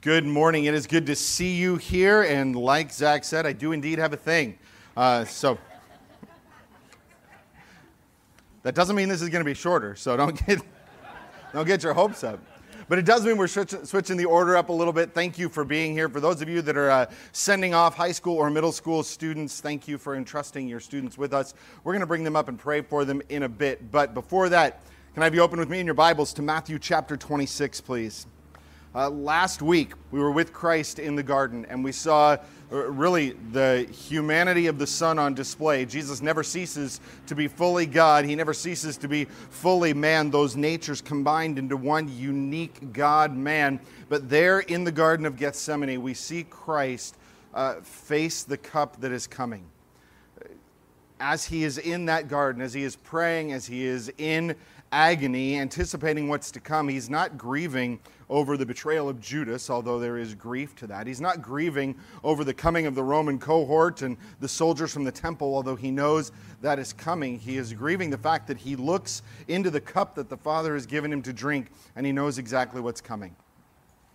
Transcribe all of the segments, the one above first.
Good morning. It is good to see you here. And like Zach said, I do indeed have a thing. Uh, so that doesn't mean this is going to be shorter. So don't get, don't get your hopes up. But it does mean we're switching the order up a little bit. Thank you for being here. For those of you that are uh, sending off high school or middle school students, thank you for entrusting your students with us. We're going to bring them up and pray for them in a bit. But before that, can I have you open with me in your Bibles to Matthew chapter 26, please? Uh, last week, we were with Christ in the garden and we saw uh, really the humanity of the Son on display. Jesus never ceases to be fully God, he never ceases to be fully man, those natures combined into one unique God man. But there in the Garden of Gethsemane, we see Christ uh, face the cup that is coming. As he is in that garden, as he is praying, as he is in agony, anticipating what's to come. He's not grieving over the betrayal of Judas, although there is grief to that. He's not grieving over the coming of the Roman cohort and the soldiers from the temple, although he knows that is coming. He is grieving the fact that he looks into the cup that the Father has given him to drink, and he knows exactly what's coming.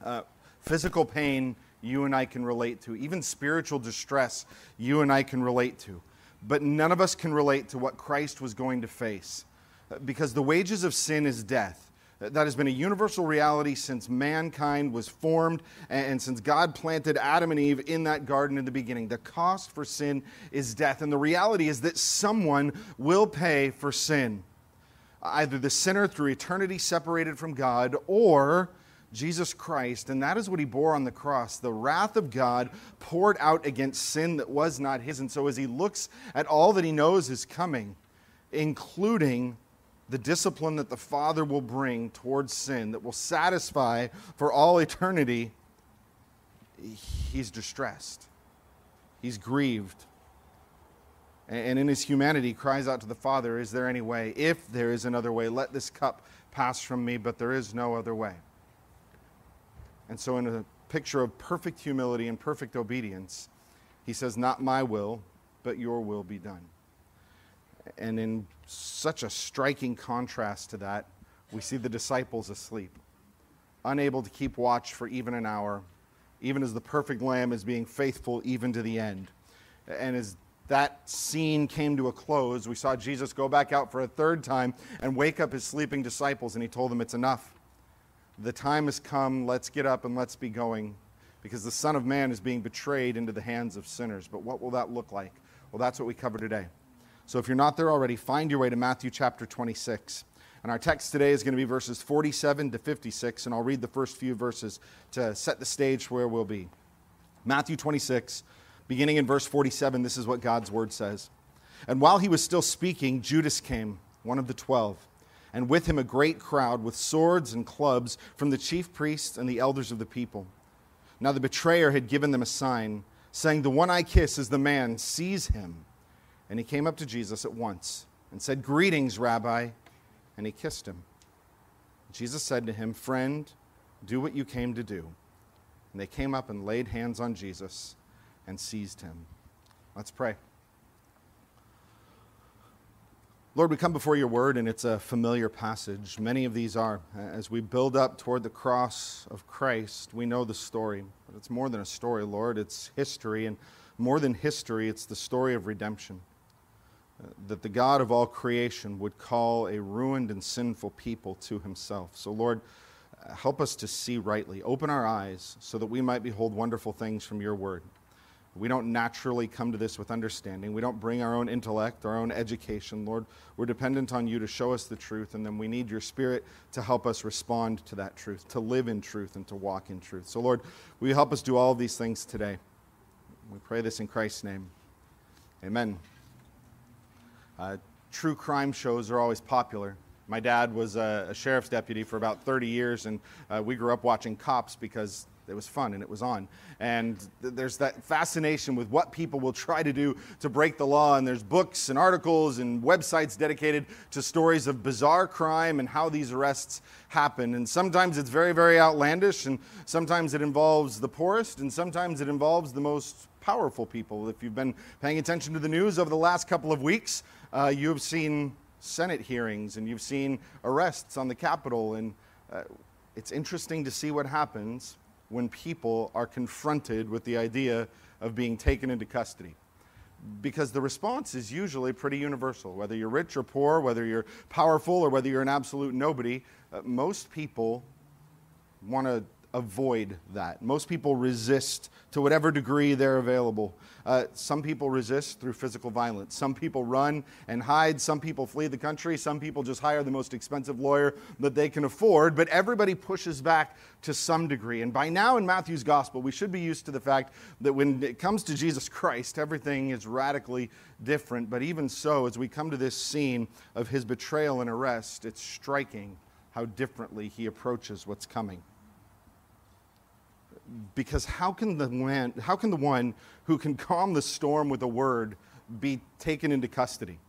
Uh, physical pain, you and I can relate to. Even spiritual distress, you and I can relate to. But none of us can relate to what Christ was going to face because the wages of sin is death. That has been a universal reality since mankind was formed and since God planted Adam and Eve in that garden in the beginning. The cost for sin is death. And the reality is that someone will pay for sin. Either the sinner through eternity separated from God or Jesus Christ. And that is what he bore on the cross the wrath of God poured out against sin that was not his. And so as he looks at all that he knows is coming, including the discipline that the Father will bring towards sin, that will satisfy for all eternity, he's distressed. He's grieved. And in his humanity, cries out to the Father, Is there any way? If there is another way, let this cup pass from me, but there is no other way. And so, in a picture of perfect humility and perfect obedience, he says, Not my will, but your will be done. And in such a striking contrast to that, we see the disciples asleep, unable to keep watch for even an hour, even as the perfect lamb is being faithful even to the end. And as that scene came to a close, we saw Jesus go back out for a third time and wake up his sleeping disciples, and he told them, It's enough. The time has come. Let's get up and let's be going because the Son of Man is being betrayed into the hands of sinners. But what will that look like? Well, that's what we cover today. So if you're not there already, find your way to Matthew chapter 26. And our text today is going to be verses 47 to 56, and I'll read the first few verses to set the stage where we'll be. Matthew 26, beginning in verse 47, this is what God's word says. And while he was still speaking, Judas came, one of the twelve, and with him a great crowd with swords and clubs from the chief priests and the elders of the people. Now the betrayer had given them a sign, saying, The one I kiss is the man, seize him. And he came up to Jesus at once and said, Greetings, Rabbi. And he kissed him. Jesus said to him, Friend, do what you came to do. And they came up and laid hands on Jesus and seized him. Let's pray. Lord, we come before your word, and it's a familiar passage. Many of these are. As we build up toward the cross of Christ, we know the story. But it's more than a story, Lord. It's history. And more than history, it's the story of redemption that the God of all creation would call a ruined and sinful people to himself. So, Lord, help us to see rightly. Open our eyes so that we might behold wonderful things from your word. We don't naturally come to this with understanding. We don't bring our own intellect, our own education. Lord, we're dependent on you to show us the truth, and then we need your spirit to help us respond to that truth, to live in truth, and to walk in truth. So, Lord, will you help us do all of these things today? We pray this in Christ's name. Amen. Uh, true crime shows are always popular. My dad was a, a sheriff's deputy for about 30 years, and uh, we grew up watching Cops because it was fun and it was on. And th- there's that fascination with what people will try to do to break the law. And there's books and articles and websites dedicated to stories of bizarre crime and how these arrests happen. And sometimes it's very, very outlandish, and sometimes it involves the poorest, and sometimes it involves the most powerful people. If you've been paying attention to the news over the last couple of weeks, uh, you've seen Senate hearings and you've seen arrests on the Capitol. And uh, it's interesting to see what happens when people are confronted with the idea of being taken into custody? Because the response is usually pretty universal. Whether you're rich or poor, whether you're powerful or whether you're an absolute nobody, uh, most people want to avoid that. Most people resist to whatever degree they're available. Uh, some people resist through physical violence. Some people run and hide. Some people flee the country. Some people just hire the most expensive lawyer that they can afford. But everybody pushes back to some degree. And by now in Matthew's gospel, we should be used to the fact that when it comes to Jesus Christ, everything is radically different. But even so, as we come to this scene of his betrayal and arrest, it's striking how differently he approaches what's coming because how can the man, how can the one who can calm the storm with a word be taken into custody?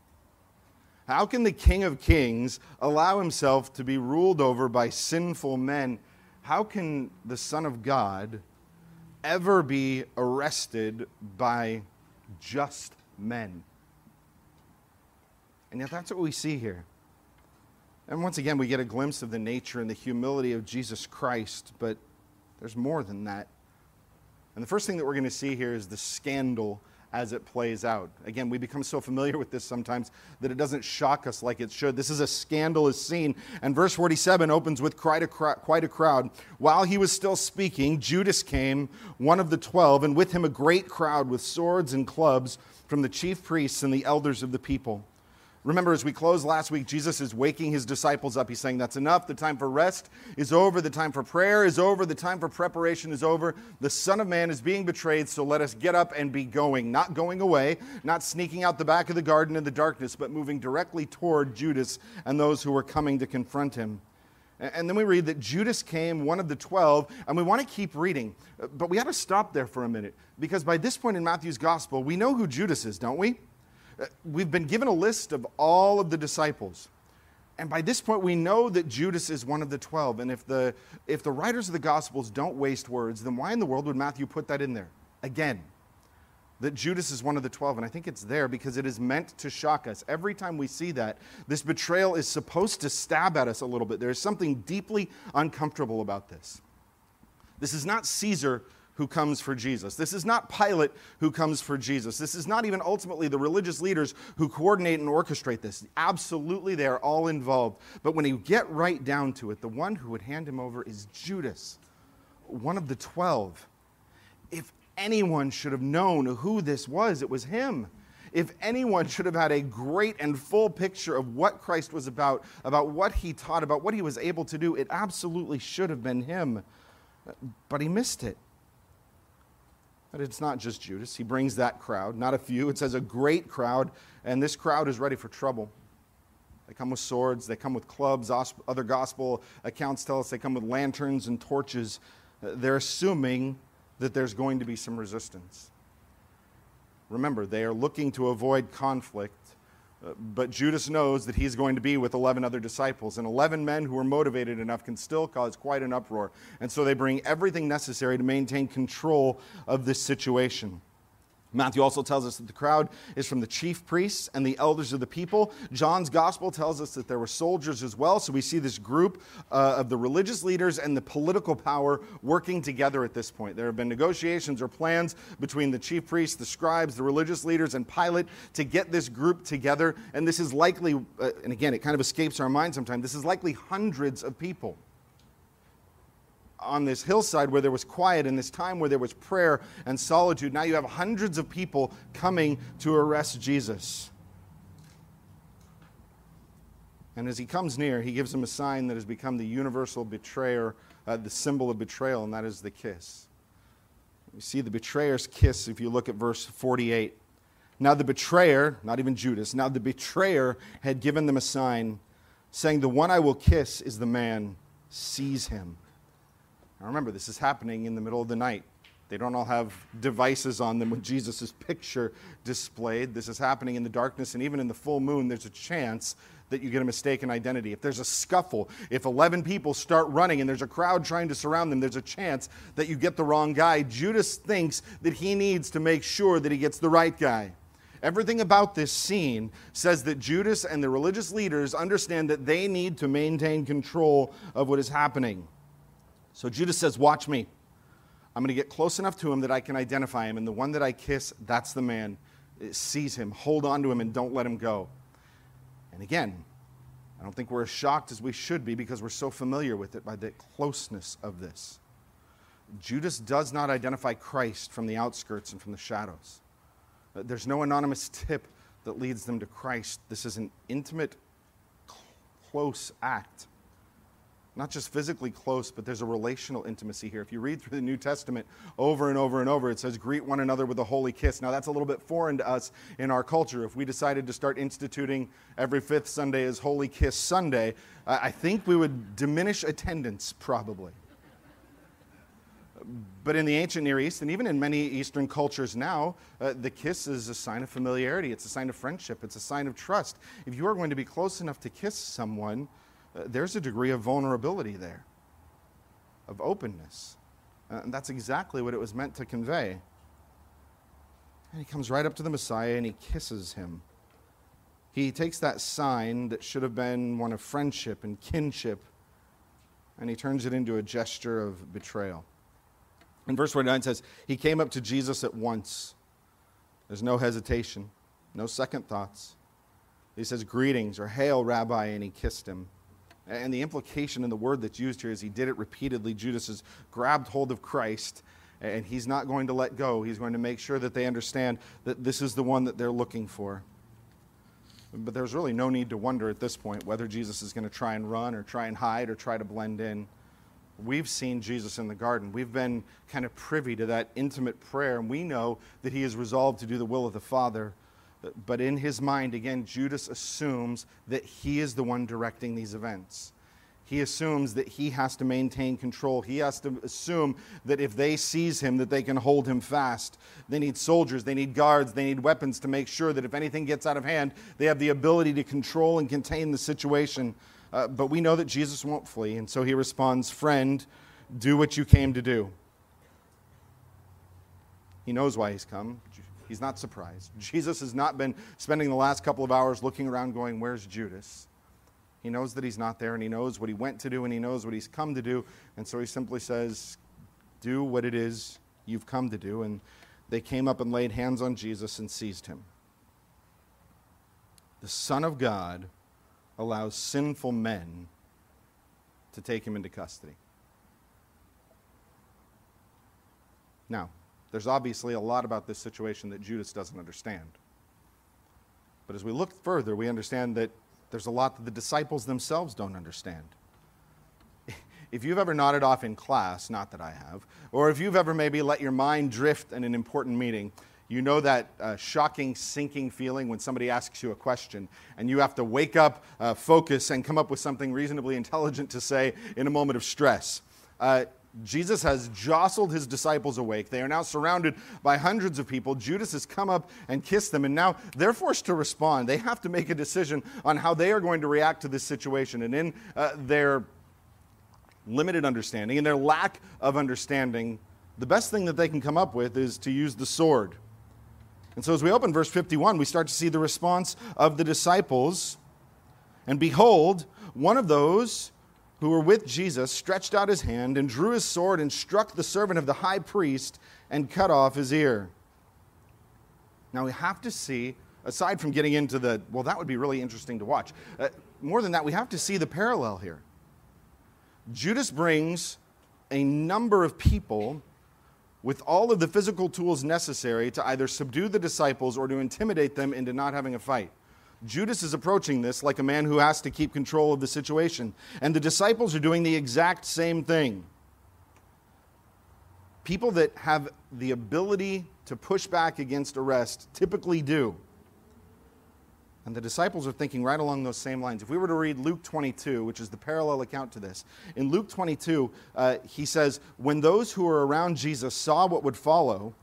How can the King of Kings allow himself to be ruled over by sinful men? How can the Son of God ever be arrested by just men? And yet, that's what we see here. And once again, we get a glimpse of the nature and the humility of Jesus Christ, but there's more than that. And the first thing that we're going to see here is the scandal as it plays out. Again, we become so familiar with this sometimes that it doesn't shock us like it should. This is a scandalous scene. And verse 47 opens with quite a, quite a crowd. While he was still speaking, Judas came, one of the twelve, and with him a great crowd with swords and clubs from the chief priests and the elders of the people. Remember, as we closed last week, Jesus is waking his disciples up. He's saying, That's enough. The time for rest is over. The time for prayer is over. The time for preparation is over. The Son of Man is being betrayed, so let us get up and be going. Not going away, not sneaking out the back of the garden in the darkness, but moving directly toward Judas and those who were coming to confront him. And then we read that Judas came, one of the twelve, and we want to keep reading. But we got to stop there for a minute because by this point in Matthew's gospel, we know who Judas is, don't we? Uh, we've been given a list of all of the disciples. And by this point, we know that Judas is one of the 12. And if the, if the writers of the Gospels don't waste words, then why in the world would Matthew put that in there? Again, that Judas is one of the 12. And I think it's there because it is meant to shock us. Every time we see that, this betrayal is supposed to stab at us a little bit. There is something deeply uncomfortable about this. This is not Caesar who comes for Jesus. This is not Pilate who comes for Jesus. This is not even ultimately the religious leaders who coordinate and orchestrate this. Absolutely, they are all involved. But when you get right down to it, the one who would hand him over is Judas, one of the twelve. If anyone should have known who this was, it was him. If anyone should have had a great and full picture of what Christ was about, about what he taught, about what he was able to do, it absolutely should have been him. But he missed it. But it's not just Judas. He brings that crowd, not a few. It says a great crowd, and this crowd is ready for trouble. They come with swords, they come with clubs. Other gospel accounts tell us they come with lanterns and torches. Uh, they're assuming that there's going to be some resistance. Remember, they are looking to avoid conflict but Judas knows that he's going to be with 11 other disciples, and 11 men who are motivated enough can still cause quite an uproar. And so they bring everything necessary to maintain control of this situation. Matthew also tells us that the crowd is from the chief priests and the elders of the people. John's gospel tells us that there were soldiers as well. So we see this group uh, of the religious leaders and the political power working together at this point. There have been negotiations or plans between the chief priests, the scribes, the religious leaders, and Pilate to get this group together. And this is likely, uh, and again, it kind of escapes our mind sometimes, this is likely hundreds of people on this hillside where there was quiet in this time where there was prayer and solitude. Now you have hundreds of people coming to arrest Jesus. And as he comes near, he gives them a sign that has become the universal betrayer, uh, the symbol of betrayal, and that is the kiss. You see the betrayer's kiss if you look at verse 48. Now the betrayer, not even Judas, now the betrayer had given them a sign, saying, The one I will kiss is the man, seize him. Now remember, this is happening in the middle of the night. They don't all have devices on them with Jesus' picture displayed. This is happening in the darkness, and even in the full moon, there's a chance that you get a mistaken identity. If there's a scuffle, if 11 people start running and there's a crowd trying to surround them, there's a chance that you get the wrong guy. Judas thinks that he needs to make sure that he gets the right guy. Everything about this scene says that Judas and the religious leaders understand that they need to maintain control of what is happening. So Judas says, Watch me. I'm going to get close enough to him that I can identify him. And the one that I kiss, that's the man. Seize him, hold on to him, and don't let him go. And again, I don't think we're as shocked as we should be because we're so familiar with it by the closeness of this. Judas does not identify Christ from the outskirts and from the shadows. There's no anonymous tip that leads them to Christ. This is an intimate, close act not just physically close, but there's a relational intimacy here. If you read through the New Testament over and over and over, it says, greet one another with a holy kiss. Now, that's a little bit foreign to us in our culture. If we decided to start instituting every fifth Sunday as Holy Kiss Sunday, I think we would diminish attendance probably. But in the ancient Near East, and even in many Eastern cultures now, uh, the kiss is a sign of familiarity. It's a sign of friendship. It's a sign of trust. If you are going to be close enough to kiss someone, there's a degree of vulnerability there, of openness. Uh, and that's exactly what it was meant to convey. And he comes right up to the Messiah and he kisses him. He takes that sign that should have been one of friendship and kinship and he turns it into a gesture of betrayal. In verse 49 says, He came up to Jesus at once. There's no hesitation, no second thoughts. He says, Greetings or Hail, Rabbi, and he kissed him. And the implication in the word that's used here is he did it repeatedly. Judas has grabbed hold of Christ, and he's not going to let go. He's going to make sure that they understand that this is the one that they're looking for. But there's really no need to wonder at this point whether Jesus is going to try and run or try and hide or try to blend in. We've seen Jesus in the garden. We've been kind of privy to that intimate prayer, and we know that he is resolved to do the will of the Father. But in his mind, again, Judas assumes that he is the one directing these events. He assumes that he has to maintain control. He has to assume that if they seize him, that they can hold him fast. They need soldiers, they need guards, they need weapons to make sure that if anything gets out of hand, they have the ability to control and contain the situation. Uh, but we know that Jesus won't flee, and so he responds, Friend, do what you came to do. He knows why he's come. He's not surprised. Mm-hmm. Jesus has not been spending the last couple of hours looking around going, Where's Judas? He knows that he's not there and he knows what he went to do and he knows what he's come to do. And so he simply says, Do what it is you've come to do. And they came up and laid hands on Jesus and seized him. The Son of God allows sinful men to take him into custody. Now, there's obviously a lot about this situation that Judas doesn't understand. But as we look further, we understand that there's a lot that the disciples themselves don't understand. If you've ever nodded off in class, not that I have, or if you've ever maybe let your mind drift in an important meeting, you know that uh, shocking, sinking feeling when somebody asks you a question and you have to wake up, uh, focus, and come up with something reasonably intelligent to say in a moment of stress. Uh, Jesus has jostled his disciples awake. They are now surrounded by hundreds of people. Judas has come up and kissed them, and now they're forced to respond. They have to make a decision on how they are going to react to this situation. And in uh, their limited understanding, in their lack of understanding, the best thing that they can come up with is to use the sword. And so as we open verse 51, we start to see the response of the disciples. And behold, one of those who were with Jesus stretched out his hand and drew his sword and struck the servant of the high priest and cut off his ear. Now we have to see, aside from getting into the, well, that would be really interesting to watch. Uh, more than that, we have to see the parallel here. Judas brings a number of people with all of the physical tools necessary to either subdue the disciples or to intimidate them into not having a fight. Judas is approaching this like a man who has to keep control of the situation. And the disciples are doing the exact same thing. People that have the ability to push back against arrest typically do. And the disciples are thinking right along those same lines. If we were to read Luke 22, which is the parallel account to this, in Luke 22, uh, he says, When those who were around Jesus saw what would follow,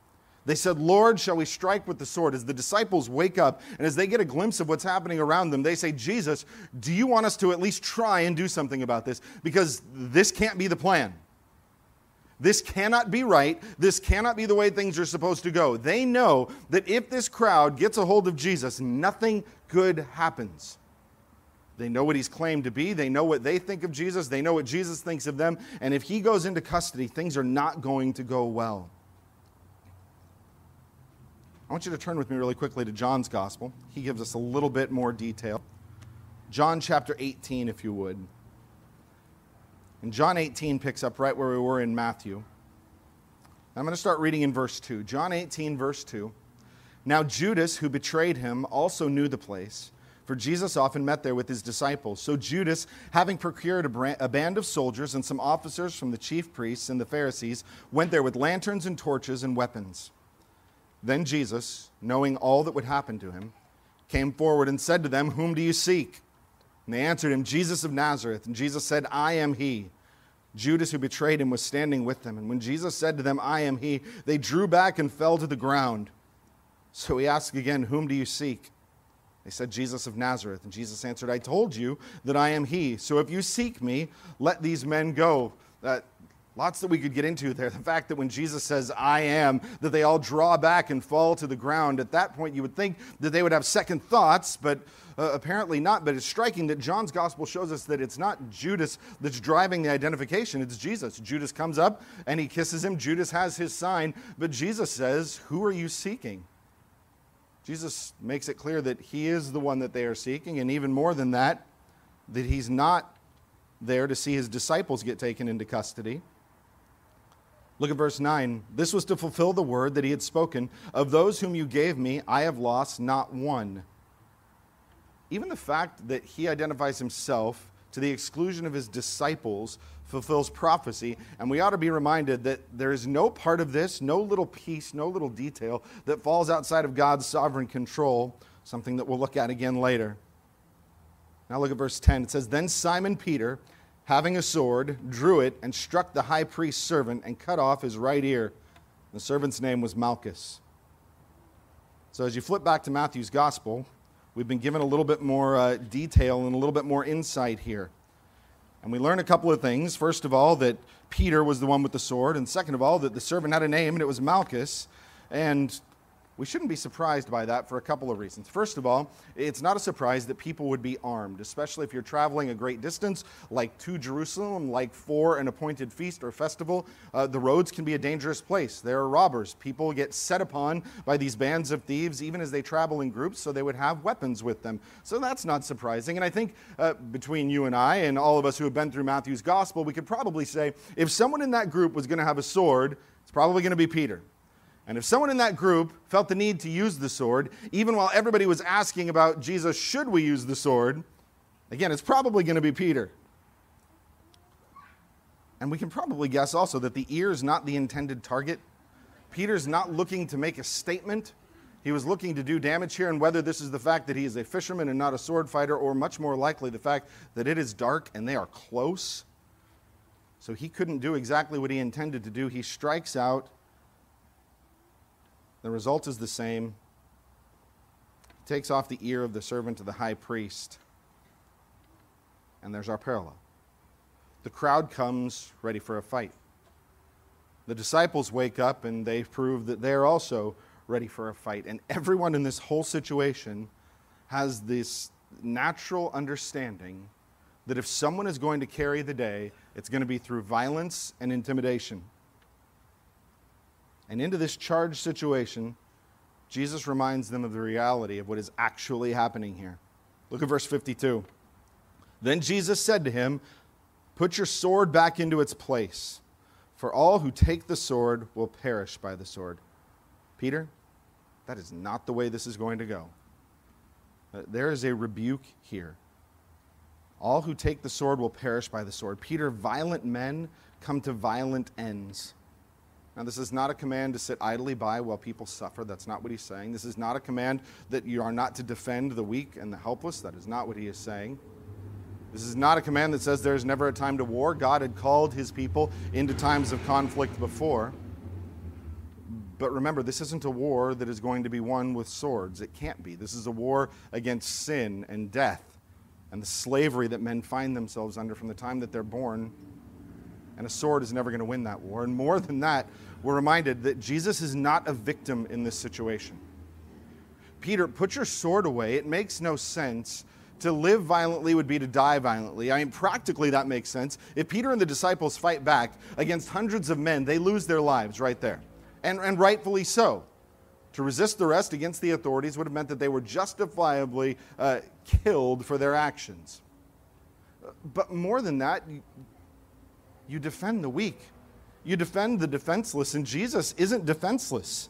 they said, Lord, shall we strike with the sword? As the disciples wake up and as they get a glimpse of what's happening around them, they say, Jesus, do you want us to at least try and do something about this? Because this can't be the plan. This cannot be right. This cannot be the way things are supposed to go. They know that if this crowd gets a hold of Jesus, nothing good happens. They know what he's claimed to be. They know what they think of Jesus. They know what Jesus thinks of them. And if he goes into custody, things are not going to go well. I want you to turn with me really quickly to John's gospel. He gives us a little bit more detail. John chapter 18, if you would. And John 18 picks up right where we were in Matthew. I'm going to start reading in verse 2. John 18, verse 2. Now Judas, who betrayed him, also knew the place, for Jesus often met there with his disciples. So Judas, having procured a band of soldiers and some officers from the chief priests and the Pharisees, went there with lanterns and torches and weapons. Then Jesus, knowing all that would happen to him, came forward and said to them, Whom do you seek? And they answered him, Jesus of Nazareth. And Jesus said, I am he. Judas, who betrayed him, was standing with them. And when Jesus said to them, I am he, they drew back and fell to the ground. So he asked again, Whom do you seek? They said, Jesus of Nazareth. And Jesus answered, I told you that I am he. So if you seek me, let these men go. Uh, lots that we could get into there. The fact that when Jesus says, I am, that they all draw back and fall to the ground. At that point, you would think that they would have second thoughts, but uh, apparently not. But it's striking that John's gospel shows us that it's not Judas that's driving the identification, it's Jesus. Judas comes up and he kisses him. Judas has his sign, but Jesus says, Who are you seeking? Jesus makes it clear that he is the one that they are seeking, and even more than that, that he's not there to see his disciples get taken into custody. Look at verse 9. This was to fulfill the word that he had spoken Of those whom you gave me, I have lost not one. Even the fact that he identifies himself to the exclusion of his disciples fulfills prophecy. And we ought to be reminded that there is no part of this, no little piece, no little detail that falls outside of God's sovereign control, something that we'll look at again later. Now look at verse 10. It says, Then Simon Peter, having a sword, drew it and struck the high priest's servant and cut off his right ear. The servant's name was Malchus. So as you flip back to Matthew's gospel, we've been given a little bit more uh, detail and a little bit more insight here. And we learn a couple of things. First of all, that Peter was the one with the sword. And second of all, that the servant had a name and it was Malchus. And we shouldn't be surprised by that for a couple of reasons. First of all, it's not a surprise that people would be armed, especially if you're traveling a great distance, like to Jerusalem, like for an appointed feast or festival. Uh, the roads can be a dangerous place. There are robbers. People get set upon by these bands of thieves, even as they travel in groups, so they would have weapons with them. So that's not surprising. And I think uh, between you and I, and all of us who have been through Matthew's gospel, we could probably say if someone in that group was going to have a sword, it's probably going to be Peter. And if someone in that group felt the need to use the sword, even while everybody was asking about Jesus, should we use the sword? Again, it's probably going to be Peter. And we can probably guess also that the ear is not the intended target. Peter's not looking to make a statement. He was looking to do damage here, and whether this is the fact that he is a fisherman and not a sword fighter, or much more likely the fact that it is dark and they are close. So he couldn't do exactly what he intended to do. He strikes out the result is the same. He takes off the ear of the servant of the high priest. And there's our parallel. The crowd comes ready for a fight. The disciples wake up and they prove that they're also ready for a fight. And everyone in this whole situation has this natural understanding that if someone is going to carry the day, it's going to be through violence and intimidation. And into this charged situation, Jesus reminds them of the reality of what is actually happening here. Look at verse 52. Then Jesus said to him, Put your sword back into its place, for all who take the sword will perish by the sword. Peter, that is not the way this is going to go. Uh, there is a rebuke here. All who take the sword will perish by the sword. Peter, violent men come to violent ends. Now, this is not a command to sit idly by while people suffer. That's not what he's saying. This is not a command that you are not to defend the weak and the helpless. That is not what he is saying. This is not a command that says there is never a time to war. God had called his people into times of conflict before. But remember, this isn't a war that is going to be won with swords. It can't be. This is a war against sin and death and the slavery that men find themselves under from the time that they're born and a sword is never going to win that war. And more than that, we're reminded that Jesus is not a victim in this situation. Peter, put your sword away. It makes no sense to live violently would be to die violently. I mean, practically that makes sense. If Peter and the disciples fight back against hundreds of men, they lose their lives right there. And, and rightfully so. To resist the rest against the authorities would have meant that they were justifiably uh, killed for their actions. But more than that, you, defend the weak, you defend the defenseless, and Jesus isn't defenseless.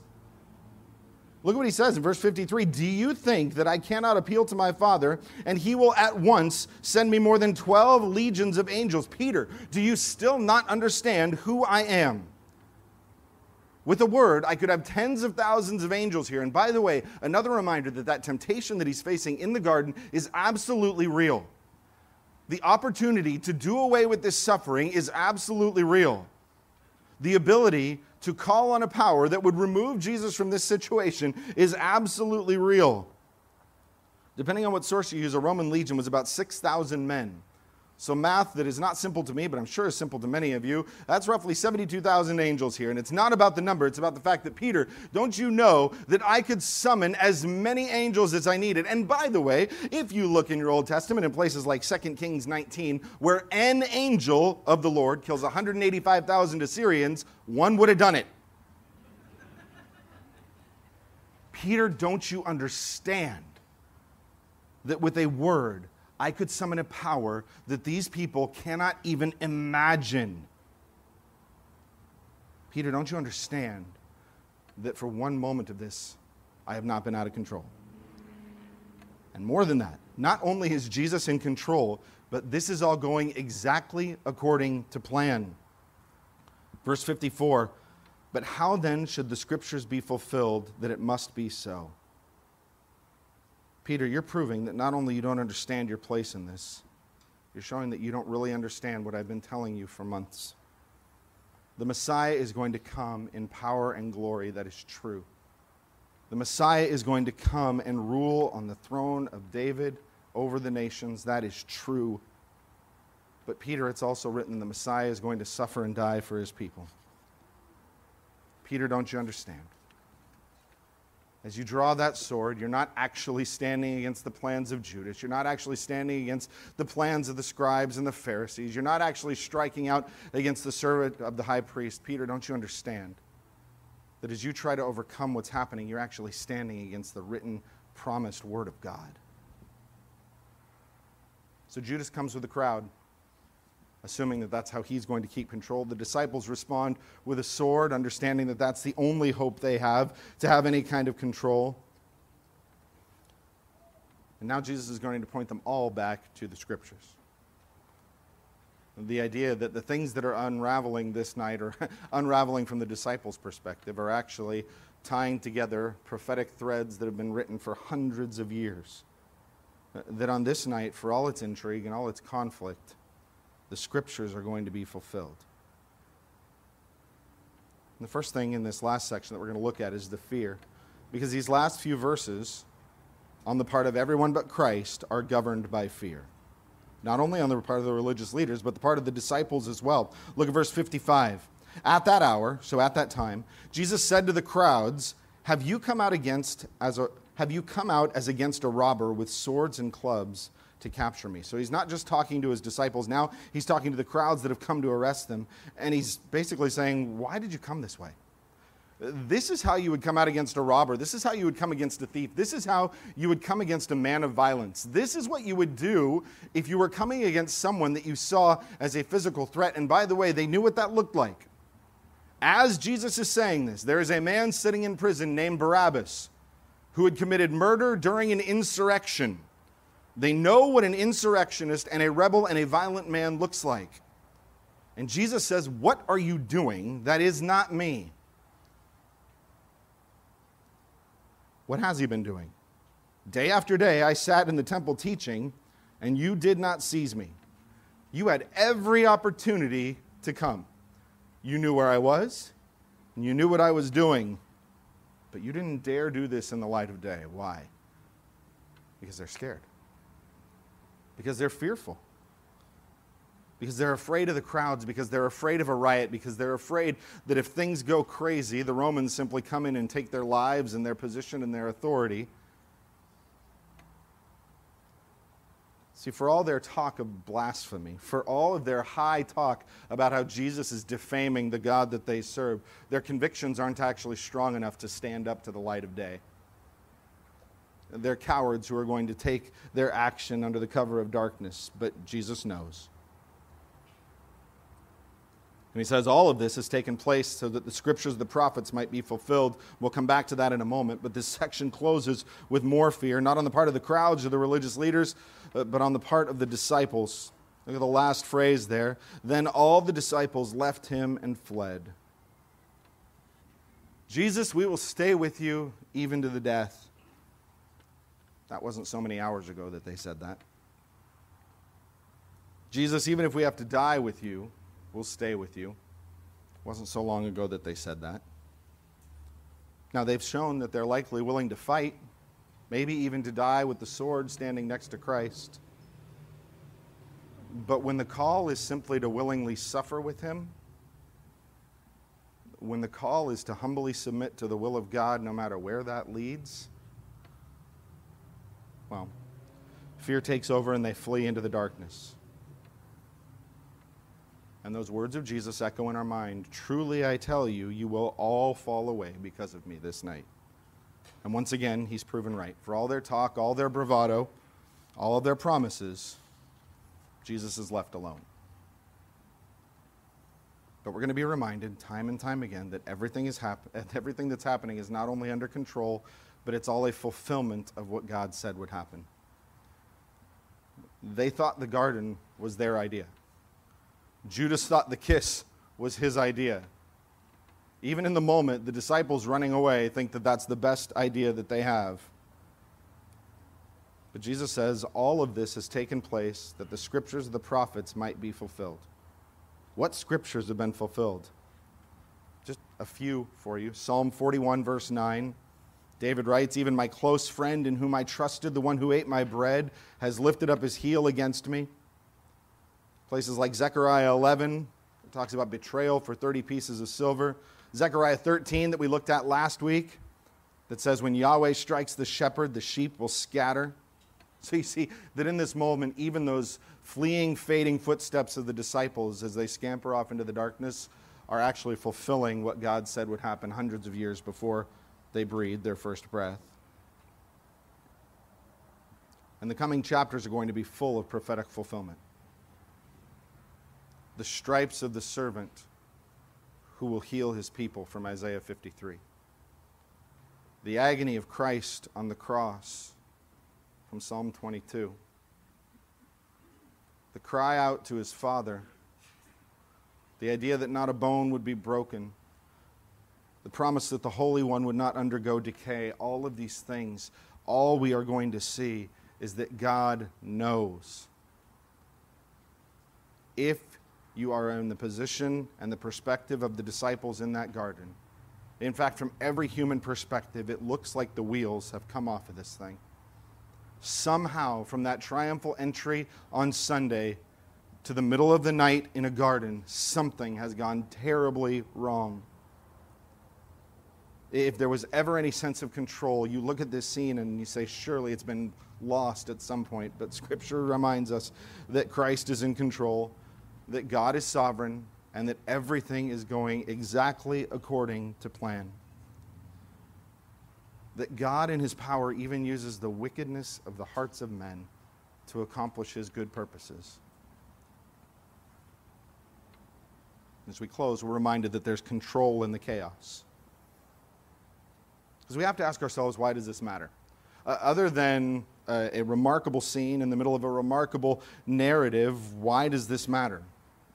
Look at what he says in verse 53 Do you think that I cannot appeal to my Father, and he will at once send me more than 12 legions of angels? Peter, do you still not understand who I am? With a word, I could have tens of thousands of angels here. And by the way, another reminder that that temptation that he's facing in the garden is absolutely real. The opportunity to do away with this suffering is absolutely real. The ability to call on a power that would remove Jesus from this situation is absolutely real. Depending on what source you use, a Roman legion was about 6,000 men. So, math that is not simple to me, but I'm sure is simple to many of you, that's roughly 72,000 angels here. And it's not about the number, it's about the fact that, Peter, don't you know that I could summon as many angels as I needed? And by the way, if you look in your Old Testament in places like 2 Kings 19, where an angel of the Lord kills 185,000 Assyrians, one would have done it. Peter, don't you understand that with a word, I could summon a power that these people cannot even imagine. Peter, don't you understand that for one moment of this, I have not been out of control? And more than that, not only is Jesus in control, but this is all going exactly according to plan. Verse 54 But how then should the scriptures be fulfilled that it must be so? Peter, you're proving that not only you don't understand your place in this, you're showing that you don't really understand what I've been telling you for months. The Messiah is going to come in power and glory, that is true. The Messiah is going to come and rule on the throne of David over the nations, that is true. But Peter, it's also written the Messiah is going to suffer and die for his people. Peter, don't you understand? As you draw that sword, you're not actually standing against the plans of Judas. You're not actually standing against the plans of the scribes and the Pharisees. You're not actually striking out against the servant of the high priest. Peter, don't you understand that as you try to overcome what's happening, you're actually standing against the written, promised word of God? So Judas comes with the crowd assuming that that's how he's going to keep control. The disciples respond with a sword, understanding that that's the only hope they have to have any kind of control. And now Jesus is going to point them all back to the scriptures. The idea that the things that are unraveling this night or unraveling from the disciples' perspective are actually tying together prophetic threads that have been written for hundreds of years. That on this night, for all its intrigue and all its conflict, the scriptures are going to be fulfilled. And the first thing in this last section that we're going to look at is the fear. Because these last few verses, on the part of everyone but Christ, are governed by fear. Not only on the part of the religious leaders, but the part of the disciples as well. Look at verse 55. At that hour, so at that time, Jesus said to the crowds, Have you come out against as a have you come out as against a robber with swords and clubs to capture me. So he's not just talking to his disciples now, he's talking to the crowds that have come to arrest them. And he's basically saying, Why did you come this way? This is how you would come out against a robber. This is how you would come against a thief. This is how you would come against a man of violence. This is what you would do if you were coming against someone that you saw as a physical threat. And by the way, they knew what that looked like. As Jesus is saying this, there is a man sitting in prison named Barabbas who had committed murder during an insurrection. They know what an insurrectionist and a rebel and a violent man looks like. And Jesus says, What are you doing? That is not me. What has he been doing? Day after day, I sat in the temple teaching, and you did not seize me. You had every opportunity to come. You knew where I was, and you knew what I was doing, but you didn't dare do this in the light of day. Why? Because they're scared. Because they're fearful. Because they're afraid of the crowds, because they're afraid of a riot, because they're afraid that if things go crazy, the Romans simply come in and take their lives and their position and their authority. See, for all their talk of blasphemy, for all of their high talk about how Jesus is defaming the God that they serve, their convictions aren't actually strong enough to stand up to the light of day. They're cowards who are going to take their action under the cover of darkness, but Jesus knows. And he says all of this has taken place so that the scriptures of the prophets might be fulfilled. We'll come back to that in a moment, but this section closes with more fear, not on the part of the crowds or the religious leaders, uh, but on the part of the disciples. Look at the last phrase there. Then all the disciples left him and fled. Jesus, we will stay with you even to the death. That wasn't so many hours ago that they said that. Jesus, even if we have to die with you, We'll stay with you. It wasn't so long ago that they said that. Now, they've shown that they're likely willing to fight, maybe even to die with the sword standing next to Christ. But when the call is simply to willingly suffer with Him, when the call is to humbly submit to the will of God, no matter where that leads, well, fear takes over and they flee into the darkness. And those words of Jesus echo in our mind Truly I tell you, you will all fall away because of me this night. And once again, he's proven right. For all their talk, all their bravado, all of their promises, Jesus is left alone. But we're going to be reminded time and time again that everything, is hap- everything that's happening is not only under control, but it's all a fulfillment of what God said would happen. They thought the garden was their idea. Judas thought the kiss was his idea. Even in the moment, the disciples running away think that that's the best idea that they have. But Jesus says all of this has taken place that the scriptures of the prophets might be fulfilled. What scriptures have been fulfilled? Just a few for you. Psalm 41, verse 9. David writes, Even my close friend in whom I trusted, the one who ate my bread, has lifted up his heel against me. Places like Zechariah 11 it talks about betrayal for 30 pieces of silver. Zechariah 13 that we looked at last week that says, When Yahweh strikes the shepherd, the sheep will scatter. So you see that in this moment, even those fleeing, fading footsteps of the disciples as they scamper off into the darkness are actually fulfilling what God said would happen hundreds of years before they breathed their first breath. And the coming chapters are going to be full of prophetic fulfillment the stripes of the servant who will heal his people from Isaiah 53. The agony of Christ on the cross from Psalm 22. The cry out to his Father. The idea that not a bone would be broken. The promise that the Holy One would not undergo decay. All of these things, all we are going to see is that God knows. If you are in the position and the perspective of the disciples in that garden. In fact, from every human perspective, it looks like the wheels have come off of this thing. Somehow, from that triumphal entry on Sunday to the middle of the night in a garden, something has gone terribly wrong. If there was ever any sense of control, you look at this scene and you say, surely it's been lost at some point. But Scripture reminds us that Christ is in control that God is sovereign and that everything is going exactly according to plan. That God, in His power, even uses the wickedness of the hearts of men to accomplish His good purposes. As we close, we're reminded that there's control in the chaos. Because we have to ask ourselves, why does this matter? Uh, other than uh, a remarkable scene in the middle of a remarkable narrative, why does this matter?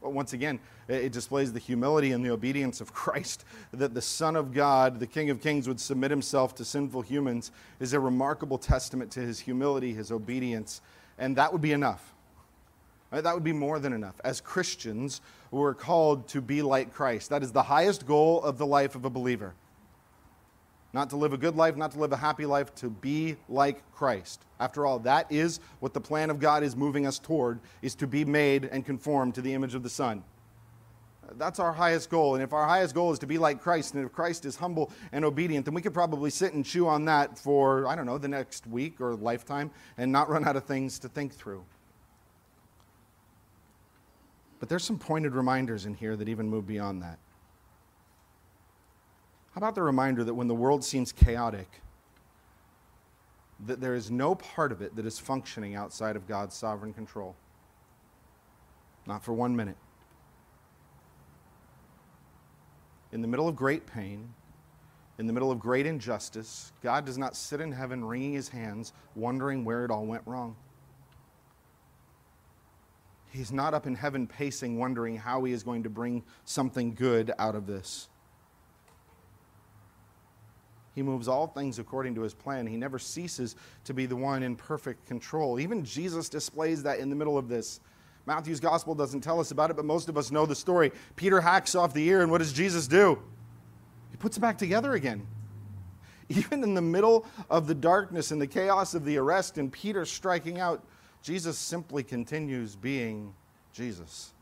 once again, it displays the humility and the obedience of Christ. That the Son of God, the King of Kings, would submit himself to sinful humans is a remarkable testament to his humility, his obedience, and that would be enough. That would be more than enough. As Christians, we're called to be like Christ. That is the highest goal of the life of a believer. Not to live a good life, not to live a happy life, to be like Christ. After all, that is what the plan of God is moving us toward, is to be made and conformed to the image of the Son. That's our highest goal. And if our highest goal is to be like Christ, and if Christ is humble and obedient, then we could probably sit and chew on that for, I don't know, the next week or lifetime and not run out of things to think through. But there's some pointed reminders in here that even move beyond that. How about the reminder that when the world seems chaotic, that there is no part of it that is functioning outside of God's sovereign control? Not for one minute. In the middle of great pain, in the middle of great injustice, God does not sit in heaven wringing his hands, wondering where it all went wrong. He's not up in heaven pacing, wondering how he is going to bring something good out of this. He moves all things according to his plan. He never ceases to be the one in perfect control. Even Jesus displays that in the middle of this. Matthew's gospel doesn't tell us about it, but most of us know the story. Peter hacks off the ear, and what does Jesus do? He puts it back together again. Even in the middle of the darkness and the chaos of the arrest and Peter striking out, Jesus simply continues being Jesus.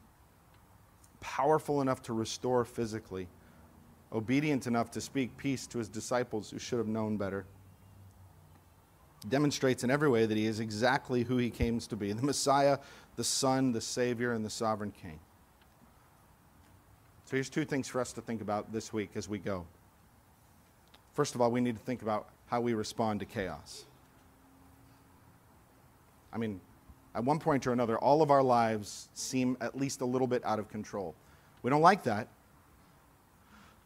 Powerful enough to restore physically obedient enough to speak peace to his disciples who should have known better. Demonstrates in every way that he is exactly who he came to be the Messiah, the Son, the Savior, and the Sovereign King. So here's two things for us to think about this week as we go. First of all, we need to think about how we respond to chaos. I mean, at one point or another, all of our lives seem at least a little bit out of control. We don't like that.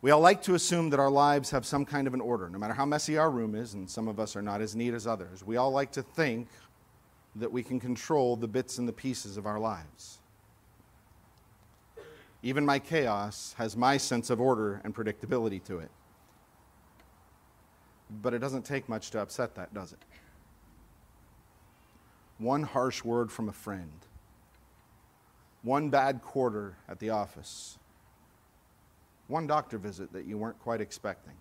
We all like to assume that our lives have some kind of an order, no matter how messy our room is, and some of us are not as neat as others. We all like to think that we can control the bits and the pieces of our lives. Even my chaos has my sense of order and predictability to it. But it doesn't take much to upset that, does it? One harsh word from a friend, one bad quarter at the office one doctor visit that you weren't quite expecting.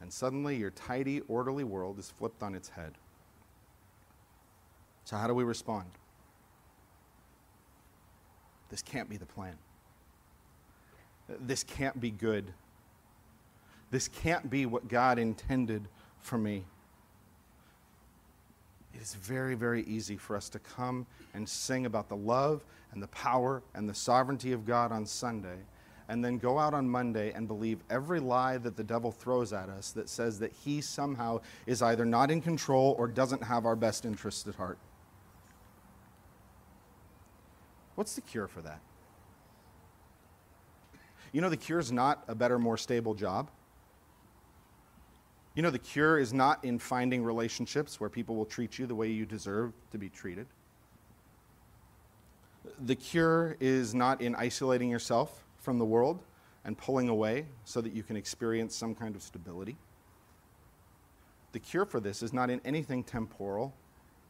And suddenly your tidy, orderly world is flipped on its head. So, how do we respond? This can't be the plan. This can't be good. This can't be what God intended for me. It is very, very easy for us to come and sing about the love and the power and the sovereignty of God on Sunday and then go out on Monday and believe every lie that the devil throws at us that says that he somehow is either not in control or doesn't have our best interests at heart. What's the cure for that? You know, the cure is not a better, more stable job. You know, the cure is not in finding relationships where people will treat you the way you deserve to be treated. The cure is not in isolating yourself from the world and pulling away so that you can experience some kind of stability. The cure for this is not in anything temporal,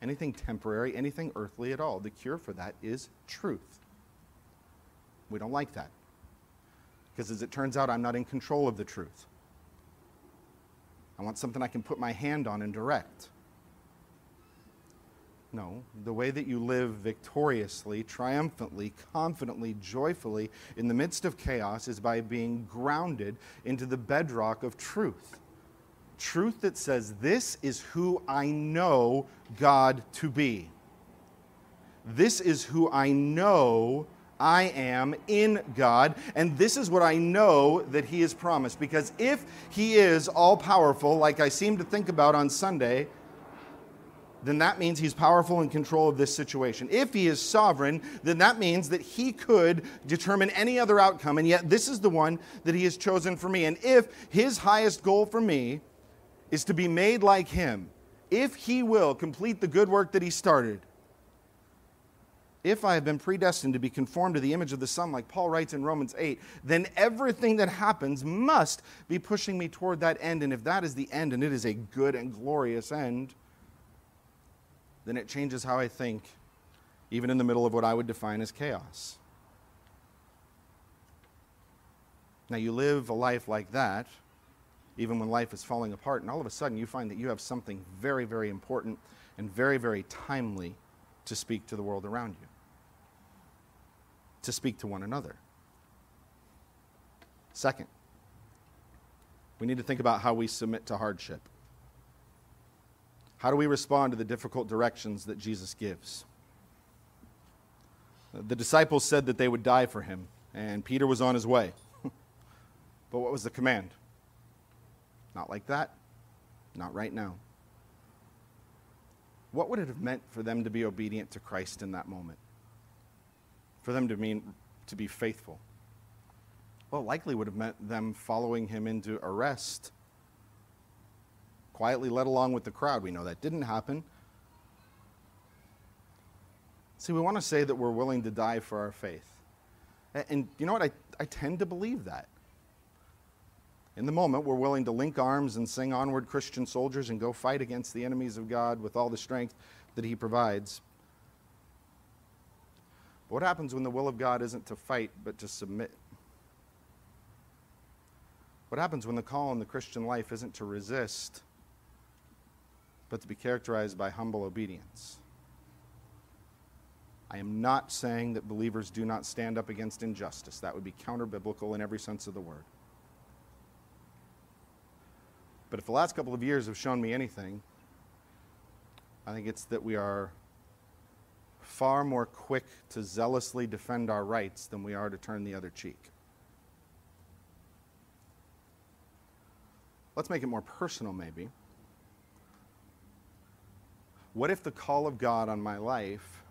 anything temporary, anything earthly at all. The cure for that is truth. We don't like that. Because as it turns out, I'm not in control of the truth. I want something I can put my hand on and direct. No, the way that you live victoriously, triumphantly, confidently, joyfully in the midst of chaos is by being grounded into the bedrock of truth. Truth that says, This is who I know God to be. This is who I know I am in God, and this is what I know that He has promised. Because if He is all powerful, like I seem to think about on Sunday, then that means he's powerful in control of this situation. If he is sovereign, then that means that he could determine any other outcome, and yet this is the one that he has chosen for me. And if his highest goal for me is to be made like him, if he will complete the good work that he started, if I have been predestined to be conformed to the image of the Son, like Paul writes in Romans 8, then everything that happens must be pushing me toward that end. And if that is the end, and it is a good and glorious end, then it changes how I think, even in the middle of what I would define as chaos. Now, you live a life like that, even when life is falling apart, and all of a sudden you find that you have something very, very important and very, very timely to speak to the world around you, to speak to one another. Second, we need to think about how we submit to hardship. How do we respond to the difficult directions that Jesus gives? The disciples said that they would die for him, and Peter was on his way. but what was the command? Not like that. Not right now. What would it have meant for them to be obedient to Christ in that moment? For them to mean to be faithful? Well, likely would have meant them following him into arrest, quietly led along with the crowd. We know that didn't happen. See, we want to say that we're willing to die for our faith. And you know what? I, I tend to believe that. In the moment, we're willing to link arms and sing Onward Christian Soldiers and go fight against the enemies of God with all the strength that He provides. But what happens when the will of God isn't to fight, but to submit? What happens when the call in the Christian life isn't to resist, but to be characterized by humble obedience? I am not saying that believers do not stand up against injustice. That would be counter biblical in every sense of the word. But if the last couple of years have shown me anything, I think it's that we are far more quick to zealously defend our rights than we are to turn the other cheek. Let's make it more personal, maybe. What if the call of God on my life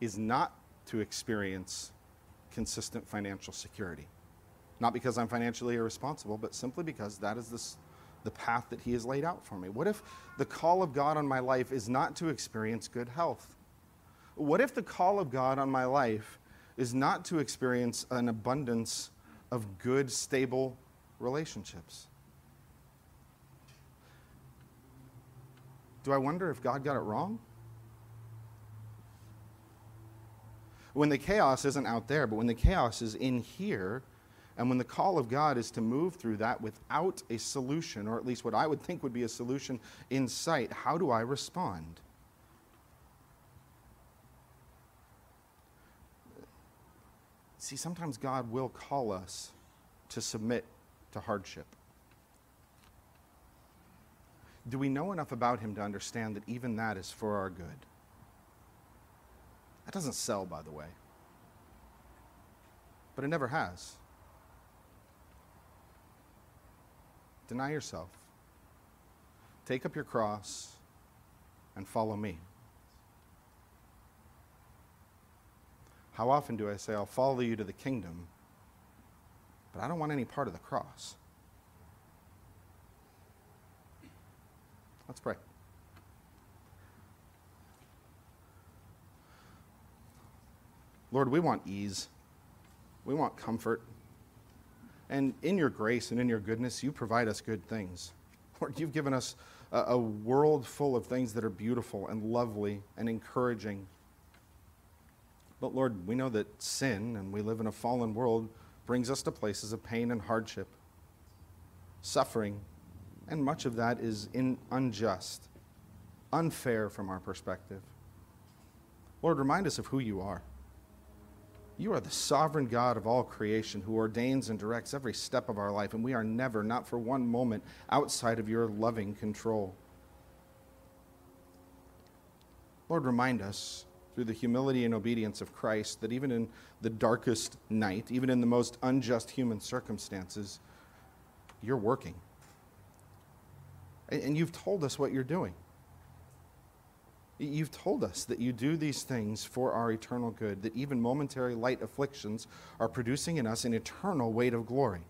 is not to experience consistent financial security. Not because I'm financially irresponsible, but simply because that is this, the path that He has laid out for me. What if the call of God on my life is not to experience good health? What if the call of God on my life is not to experience an abundance of good, stable relationships? Do I wonder if God got it wrong? when the chaos isn't out there, but when the chaos is in here, and when the call of God is to move through that without a solution, or at least what I would think would be a solution in sight, how do I respond? See, sometimes God will call us to submit to hardship. Do we know enough about Him to understand that even that is for our good? That doesn't sell, by the way. But it never has. Deny yourself. Take up your cross and follow me. How often do I say, I'll follow you to the kingdom, but I don't want any part of the cross? Let's pray. Lord, we want ease. We want comfort. And in your grace and in your goodness, you provide us good things. Lord, you've given us a, a world full of things that are beautiful and lovely and encouraging. But Lord, we know that sin, and we live in a fallen world, brings us to places of pain and hardship, suffering, and much of that is in unjust, unfair from our perspective. Lord, remind us of who you are. You are the sovereign God of all creation who ordains and directs every step of our life, and we are never, not for one moment, outside of your loving control. Lord, remind us through the humility and obedience of Christ that even in the darkest night, even in the most unjust human circumstances, you're working. And you've told us what you're doing. You've told us that you do these things for our eternal good, that even momentary light afflictions are producing in us an eternal weight of glory.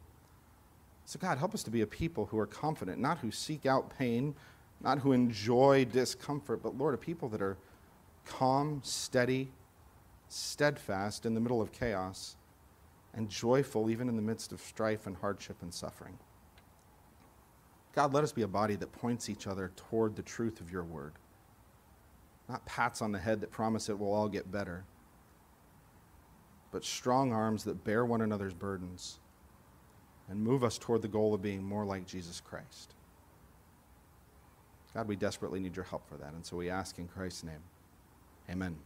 So, God, help us to be a people who are confident, not who seek out pain, not who enjoy discomfort, but, Lord, a people that are calm, steady, steadfast in the middle of chaos, and joyful even in the midst of strife and hardship and suffering. God, let us be a body that points each other toward the truth of your word not pats on the head that promise it will all get better, but strong arms that bear one another's burdens and move us toward the goal of being more like Jesus Christ. God, we desperately need your help for that, and so we ask in Christ's name. Amen.